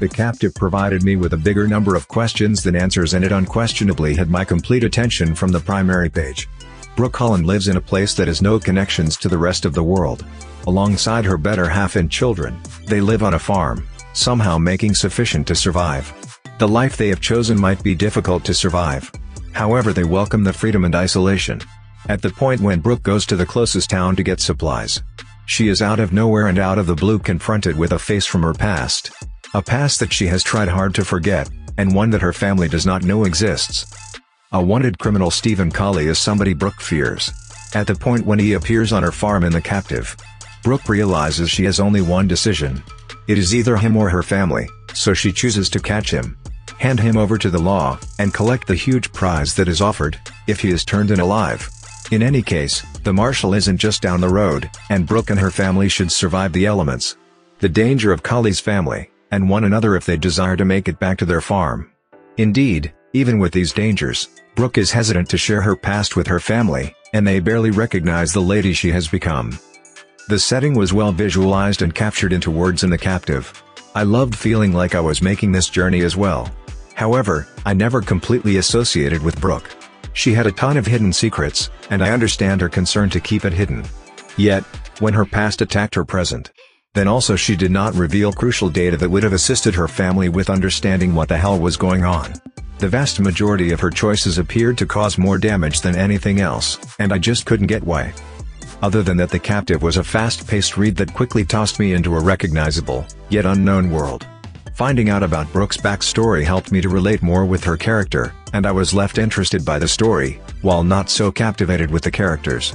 The captive provided me with a bigger number of questions than answers and it unquestionably had my complete attention from the primary page. Brooke Holland lives in a place that has no connections to the rest of the world. Alongside her better half and children, they live on a farm, somehow making sufficient to survive. The life they have chosen might be difficult to survive. However they welcome the freedom and isolation. At the point when Brooke goes to the closest town to get supplies. She is out of nowhere and out of the blue confronted with a face from her past. A past that she has tried hard to forget, and one that her family does not know exists. A wanted criminal Stephen Colley is somebody Brooke fears. At the point when he appears on her farm in The Captive, Brooke realizes she has only one decision. It is either him or her family, so she chooses to catch him, hand him over to the law, and collect the huge prize that is offered, if he is turned in alive. In any case, the marshal isn't just down the road, and Brooke and her family should survive the elements. The danger of Colley's family, and one another if they desire to make it back to their farm. Indeed, even with these dangers, Brooke is hesitant to share her past with her family, and they barely recognize the lady she has become. The setting was well visualized and captured into words in The Captive. I loved feeling like I was making this journey as well. However, I never completely associated with Brooke. She had a ton of hidden secrets, and I understand her concern to keep it hidden. Yet, when her past attacked her present, then also she did not reveal crucial data that would have assisted her family with understanding what the hell was going on. The vast majority of her choices appeared to cause more damage than anything else, and I just couldn't get why. Other than that The Captive was a fast-paced read that quickly tossed me into a recognizable, yet unknown world. Finding out about Brooke's backstory helped me to relate more with her character, and I was left interested by the story, while not so captivated with the characters.